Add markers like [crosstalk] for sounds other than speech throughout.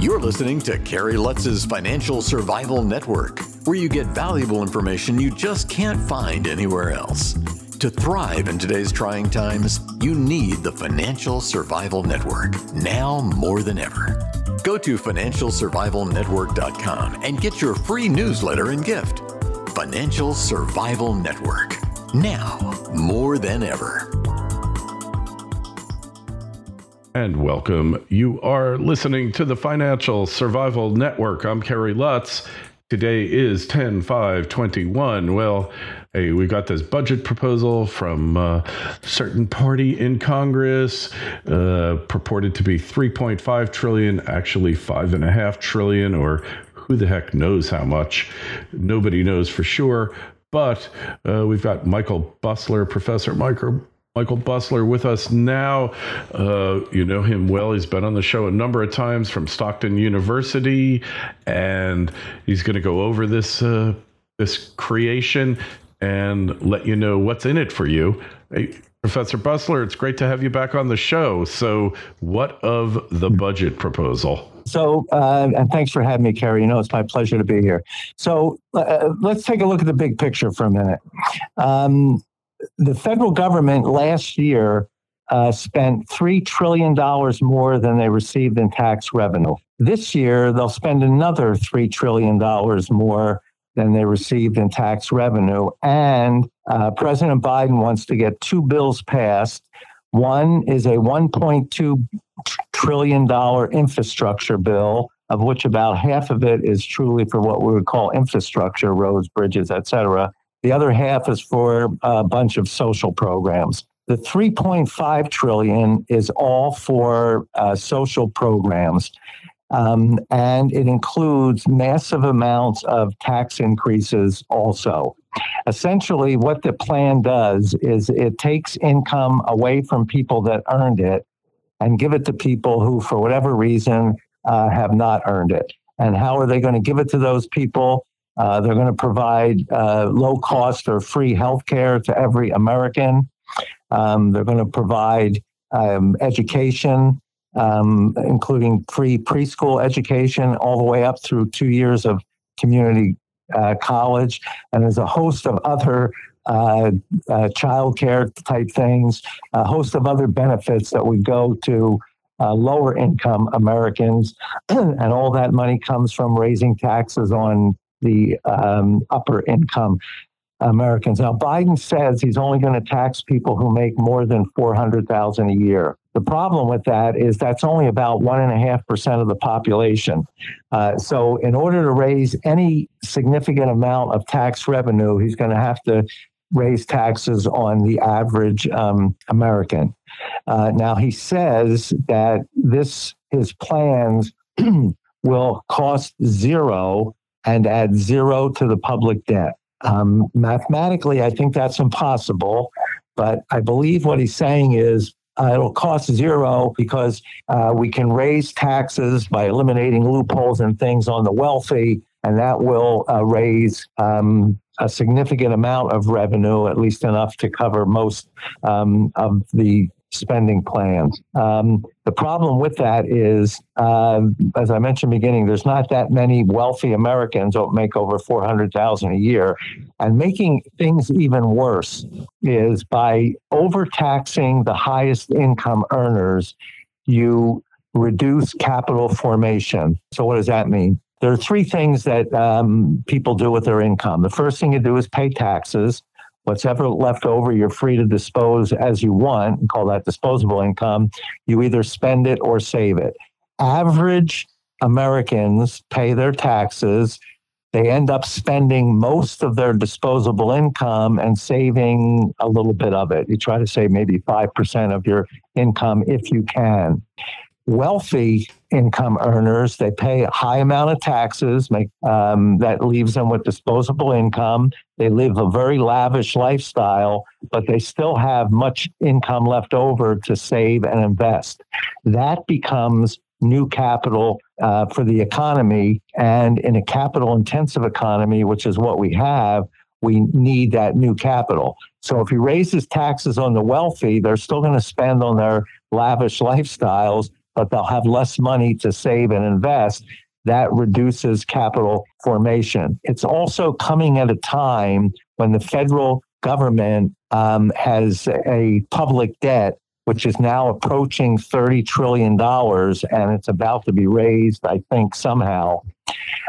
You're listening to Kerry Lutz's Financial Survival Network, where you get valuable information you just can't find anywhere else. To thrive in today's trying times, you need the Financial Survival Network now more than ever. Go to financialsurvivalnetwork.com and get your free newsletter and gift. Financial Survival Network. Now more than ever. And welcome. You are listening to the Financial Survival Network. I'm Kerry Lutz. Today is 10 5 21. Well, hey, we got this budget proposal from a certain party in Congress, uh, purported to be 3.5 trillion, actually five and a half trillion, or who the heck knows how much. Nobody knows for sure. But uh, we've got Michael Busler, Professor Michael Michael Busler with us now. Uh, you know him well. He's been on the show a number of times from Stockton University, and he's going to go over this uh, this creation and let you know what's in it for you. Hey, Professor Busler, it's great to have you back on the show. So, what of the budget proposal? So, uh, and thanks for having me, Kerry. You know, it's my pleasure to be here. So, uh, let's take a look at the big picture for a minute. Um, the federal government last year uh, spent $3 trillion more than they received in tax revenue. This year, they'll spend another $3 trillion more than they received in tax revenue. And uh, President Biden wants to get two bills passed. One is a $1.2 trillion infrastructure bill, of which about half of it is truly for what we would call infrastructure, roads, bridges, et cetera. The other half is for a bunch of social programs. The 3.5 trillion is all for uh, social programs. Um, and it includes massive amounts of tax increases also. Essentially, what the plan does is it takes income away from people that earned it and give it to people who, for whatever reason, uh, have not earned it. And how are they going to give it to those people? Uh, they're going to provide uh, low cost or free health care to every American. Um, they're going to provide um, education, um, including free preschool education, all the way up through two years of community uh, college. And there's a host of other uh, uh, child care type things, a host of other benefits that would go to uh, lower income Americans. [clears throat] and all that money comes from raising taxes on the um, upper income Americans. Now, Biden says he's only going to tax people who make more than 400,000 a year. The problem with that is that's only about one and a half percent of the population. Uh, so, in order to raise any significant amount of tax revenue, he's going to have to raise taxes on the average um, American. Uh, now, he says that this his plans [clears throat] will cost zero and add zero to the public debt. Um, mathematically, I think that's impossible, but I believe what he's saying is uh, it'll cost zero because uh, we can raise taxes by eliminating loopholes and things on the wealthy, and that will uh, raise um, a significant amount of revenue, at least enough to cover most um, of the spending plans. Um, the problem with that is, uh, as I mentioned beginning, there's not that many wealthy Americans that make over 400,000 a year. And making things even worse is by overtaxing the highest income earners, you reduce capital formation. So what does that mean? There are three things that um, people do with their income. The first thing you do is pay taxes. What's ever left over, you're free to dispose as you want, call that disposable income. You either spend it or save it. Average Americans pay their taxes. They end up spending most of their disposable income and saving a little bit of it. You try to save maybe 5% of your income if you can wealthy income earners. They pay a high amount of taxes make um, that leaves them with disposable income. They live a very lavish lifestyle but they still have much income left over to save and invest. That becomes new capital uh, for the economy. And in a capital intensive economy which is what we have we need that new capital. So if he raises taxes on the wealthy, they're still going to spend on their lavish lifestyles, but they'll have less money to save and invest. That reduces capital formation. It's also coming at a time when the federal government um, has a public debt which is now approaching $30 trillion and it's about to be raised, I think, somehow.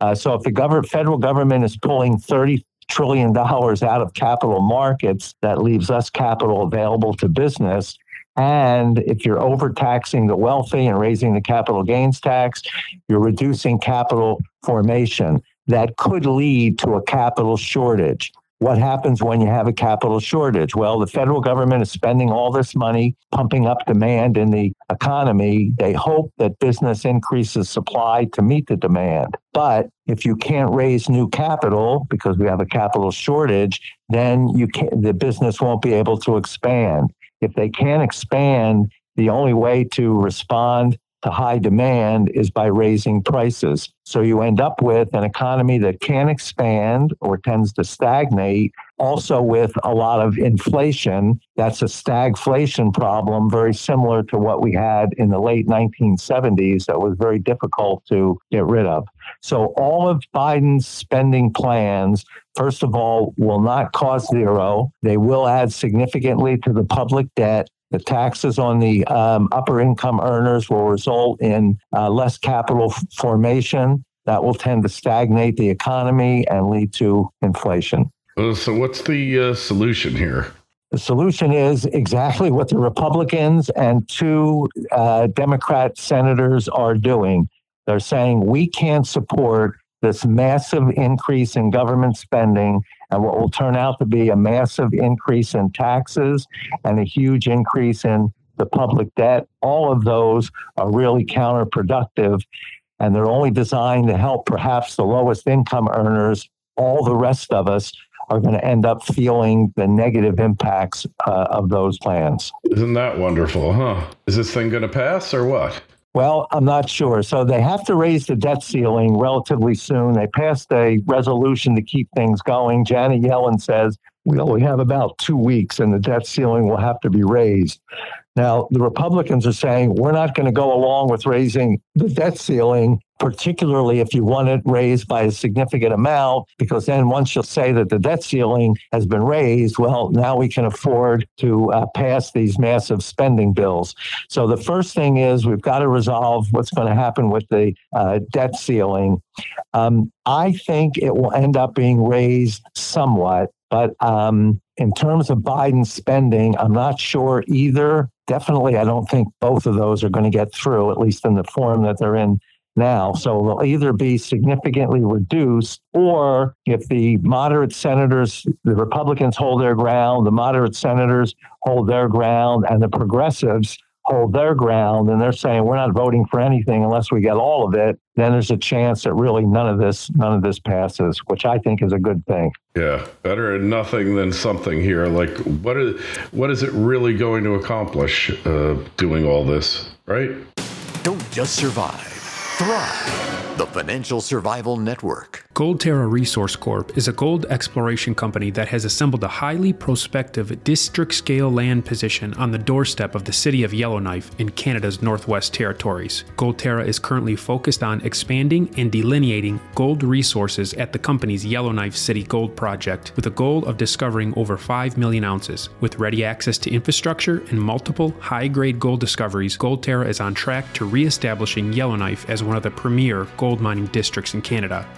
Uh, so if the federal government is pulling 30 trillion dollars out of capital markets that leaves us capital available to business and if you're overtaxing the wealthy and raising the capital gains tax you're reducing capital formation that could lead to a capital shortage what happens when you have a capital shortage? Well, the federal government is spending all this money pumping up demand in the economy. They hope that business increases supply to meet the demand. But if you can't raise new capital because we have a capital shortage, then you the business won't be able to expand. If they can't expand, the only way to respond to high demand is by raising prices. So you end up with an economy that can't expand or tends to stagnate, also with a lot of inflation. That's a stagflation problem, very similar to what we had in the late 1970s that was very difficult to get rid of. So all of Biden's spending plans, first of all, will not cost zero. They will add significantly to the public debt. The taxes on the um, upper income earners will result in uh, less capital f- formation. That will tend to stagnate the economy and lead to inflation. Uh, so, what's the uh, solution here? The solution is exactly what the Republicans and two uh, Democrat senators are doing. They're saying we can't support this massive increase in government spending and what will turn out to be a massive increase in taxes and a huge increase in the public debt. All of those are really counterproductive, and they're only designed to help perhaps the lowest income earners. All the rest of us are going to end up feeling the negative impacts uh, of those plans. Isn't that wonderful, huh? Is this thing going to pass or what? Well, I'm not sure. So they have to raise the debt ceiling relatively soon. They passed a resolution to keep things going. Janet Yellen says we only have about two weeks and the debt ceiling will have to be raised. Now, the Republicans are saying we're not going to go along with raising the debt ceiling, particularly if you want it raised by a significant amount, because then once you say that the debt ceiling has been raised, well, now we can afford to uh, pass these massive spending bills. So the first thing is we've got to resolve what's going to happen with the uh, debt ceiling. Um, I think it will end up being raised somewhat, but um, in terms of Biden's spending, I'm not sure either definitely, I don't think both of those are going to get through, at least in the form that they're in now. So they'll either be significantly reduced, or if the moderate senators, the Republicans hold their ground, the moderate senators hold their ground, and the progressives hold their ground and they're saying we're not voting for anything unless we get all of it then there's a chance that really none of this none of this passes which i think is a good thing. Yeah better nothing than something here. Like what is what is it really going to accomplish uh, doing all this right? Don't just survive thrive. The Financial Survival Network. Goldterra Resource Corp is a gold exploration company that has assembled a highly prospective district scale land position on the doorstep of the city of Yellowknife in Canada's Northwest Territories. Goldterra is currently focused on expanding and delineating gold resources at the company's Yellowknife City Gold Project with a goal of discovering over 5 million ounces. With ready access to infrastructure and multiple high grade gold discoveries, Goldterra is on track to re establishing Yellowknife as one of the premier gold mining districts in Canada.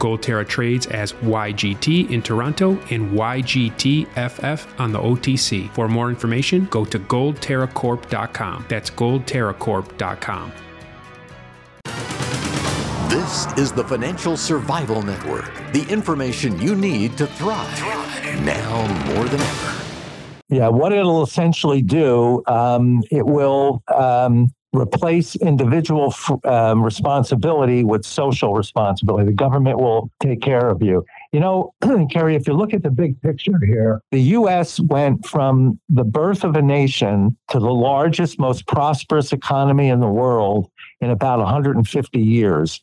Goldterra trades as YGT in Toronto and YGTFF on the OTC. For more information, go to goldterracorp.com. That's goldterracorp.com. This is the Financial Survival Network, the information you need to thrive, now more than ever. Yeah, what it'll essentially do, um, it will um, replace individual um, responsibility with social responsibility. The government will take care of you. You know, [clears throat] Kerry, if you look at the big picture here, the U.S. went from the birth of a nation to the largest, most prosperous economy in the world in about 150 years.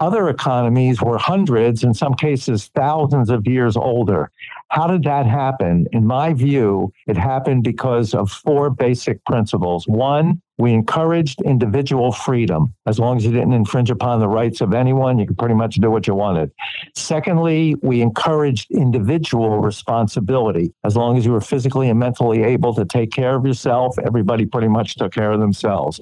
Other economies were hundreds, in some cases, thousands of years older. How did that happen? In my view, it happened because of four basic principles. One, we encouraged individual freedom. As long as you didn't infringe upon the rights of anyone, you could pretty much do what you wanted. Secondly, we encouraged individual responsibility. As long as you were physically and mentally able to take care of yourself, everybody pretty much took care of themselves.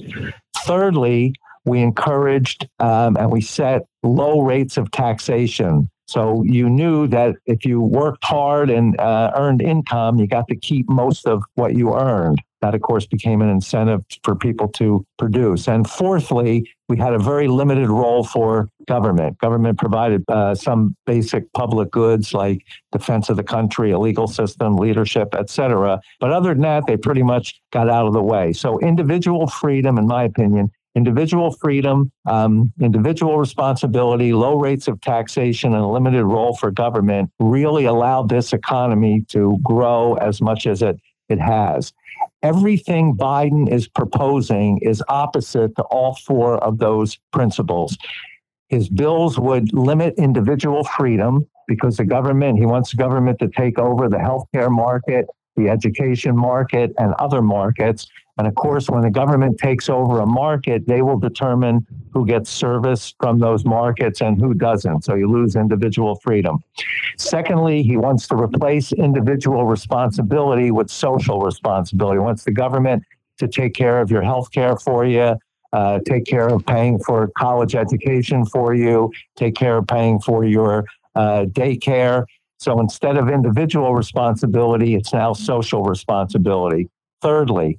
Thirdly, we encouraged um, and we set low rates of taxation. So you knew that if you worked hard and uh, earned income, you got to keep most of what you earned. That, of course, became an incentive for people to produce. And fourthly, we had a very limited role for government. Government provided uh, some basic public goods like defense of the country, a legal system, leadership, etc. But other than that, they pretty much got out of the way. So individual freedom, in my opinion, individual freedom, um, individual responsibility, low rates of taxation, and a limited role for government really allowed this economy to grow as much as it, it has. Everything Biden is proposing is opposite to all four of those principles. His bills would limit individual freedom because the government, he wants the government to take over the healthcare market, the education market, and other markets. And of course, when the government takes over a market, they will determine who gets service from those markets and who doesn't. So you lose individual freedom. Secondly, he wants to replace individual responsibility with social responsibility. He wants the government to take care of your health care for you, uh, take care of paying for college education for you, take care of paying for your uh, daycare. So instead of individual responsibility, it's now social responsibility. Thirdly,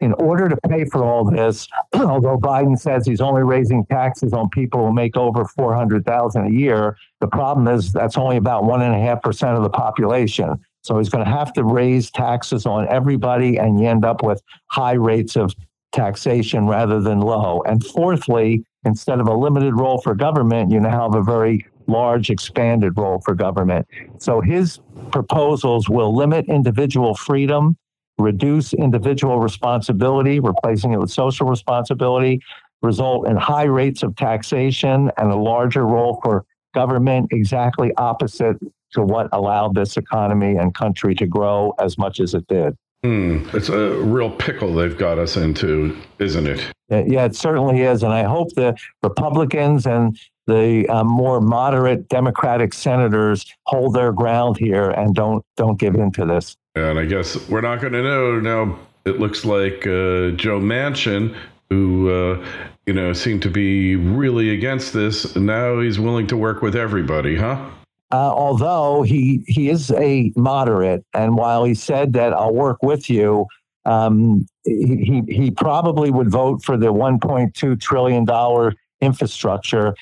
in order to pay for all this, [clears throat] although Biden says he's only raising taxes on people who make over 400,000 a year, the problem is that's only about one and a half percent of the population. So he's going to have to raise taxes on everybody, and you end up with high rates of taxation rather than low. And fourthly, instead of a limited role for government, you now have a very large expanded role for government. So his proposals will limit individual freedom reduce individual responsibility, replacing it with social responsibility, result in high rates of taxation and a larger role for government, exactly opposite to what allowed this economy and country to grow as much as it did. Hmm. It's a real pickle they've got us into, isn't it? Yeah, it certainly is. And I hope the Republicans and the uh, more moderate Democratic senators hold their ground here and don't don't give in to this. And I guess we're not going to know now. It looks like uh, Joe Manchin, who uh, you know seemed to be really against this, now he's willing to work with everybody, huh? Uh, although he he is a moderate, and while he said that I'll work with you, um, he he probably would vote for the 1.2 trillion dollar infrastructure,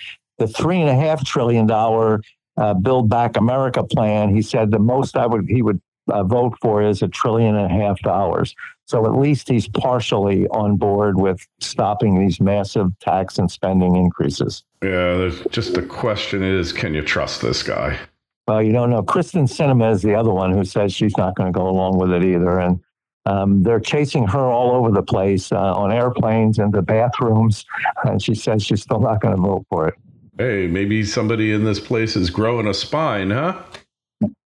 the three and a half trillion dollar uh, Build Back America plan. He said the most I would he would uh, vote for is a trillion and a half dollars. So at least he's partially on board with stopping these massive tax and spending increases. Yeah, there's just the question is can you trust this guy? Well, you don't know. Kyrsten Sinema is the other one who says she's not going to go along with it either. And um, they're chasing her all over the place uh, on airplanes and the bathrooms. And she says she's still not going to vote for it. Hey, maybe somebody in this place is growing a spine, huh?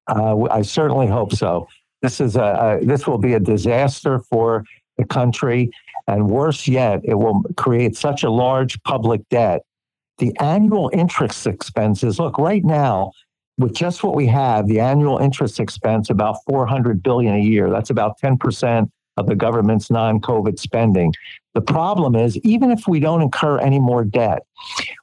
Uh, I certainly hope so. This is a, a, this will be a disaster for the country, and worse yet, it will create such a large public debt. The annual interest expenses. Look, right now, with just what we have, the annual interest expense about 400 billion a year. That's about 10 percent of the government's non-COVID spending. The problem is, even if we don't incur any more debt,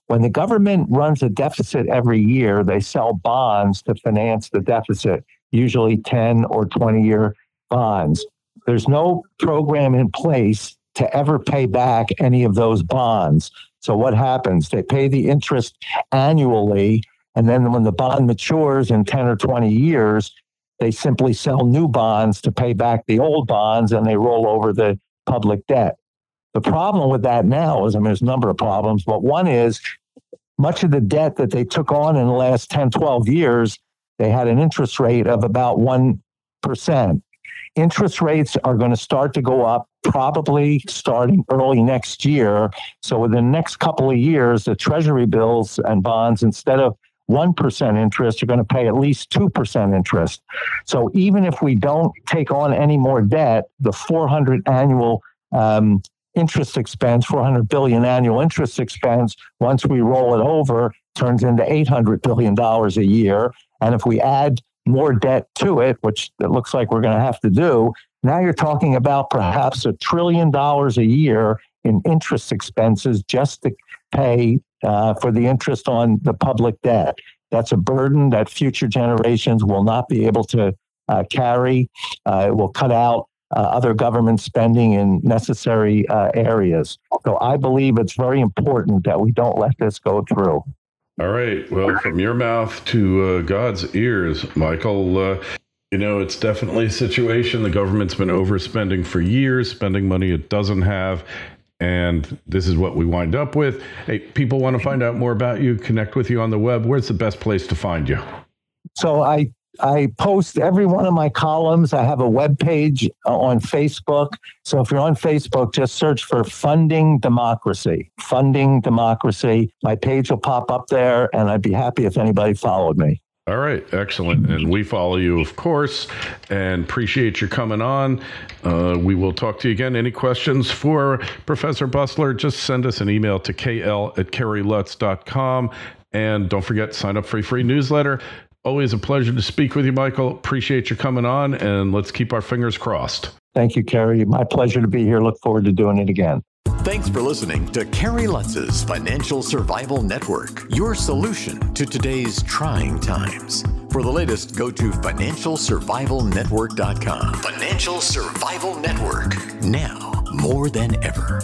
when the government runs a deficit every year, they sell bonds to finance the deficit, usually 10 or 20 year bonds. There's no program in place to ever pay back any of those bonds. So what happens? They pay the interest annually. And then when the bond matures in 10 or 20 years, they simply sell new bonds to pay back the old bonds and they roll over the public debt. The problem with that now is, I mean, there's a number of problems, but one is much of the debt that they took on in the last 10, 12 years, they had an interest rate of about 1%. Interest rates are going to start to go up probably starting early next year. So within the next couple of years, the treasury bills and bonds, instead of 1% interest, are going to pay at least 2% interest. So even if we don't take on any more debt, the 400 annual um, interest expense, 400 billion annual interest expense, once we roll it over, turns into 800 billion dollars a year. And if we add more debt to it, which it looks like we're going to have to do, now you're talking about perhaps a trillion dollars a year in interest expenses just to pay uh, for the interest on the public debt. That's a burden that future generations will not be able to uh, carry. Uh, it will cut out uh, other government spending in necessary uh, areas. So I believe it's very important that we don't let this go through. All right. Well, from your mouth to God's ears, Michael. You know, it's definitely a situation. The government's been overspending for years, spending money it doesn't have. And this is what we wind up with. Hey, people want to find out more about you, connect with you on the web. Where's the best place to find you? So I I post every one of my columns. I have a web page uh, on Facebook. So if you're on Facebook, just search for Funding Democracy. Funding Democracy. My page will pop up there, and I'd be happy if anybody followed me. All right, excellent. And we follow you, of course, and appreciate you coming on. Uh, we will talk to you again. Any questions for Professor Busler, just send us an email to kl at kerrylutz.com. And don't forget, sign up for a free newsletter. Always a pleasure to speak with you, Michael. Appreciate you coming on, and let's keep our fingers crossed. Thank you, Kerry. My pleasure to be here. Look forward to doing it again. Thanks for listening to Kerry Lutz's Financial Survival Network, your solution to today's trying times. For the latest, go to financialsurvivalnetwork.com. Financial Survival Network, now more than ever.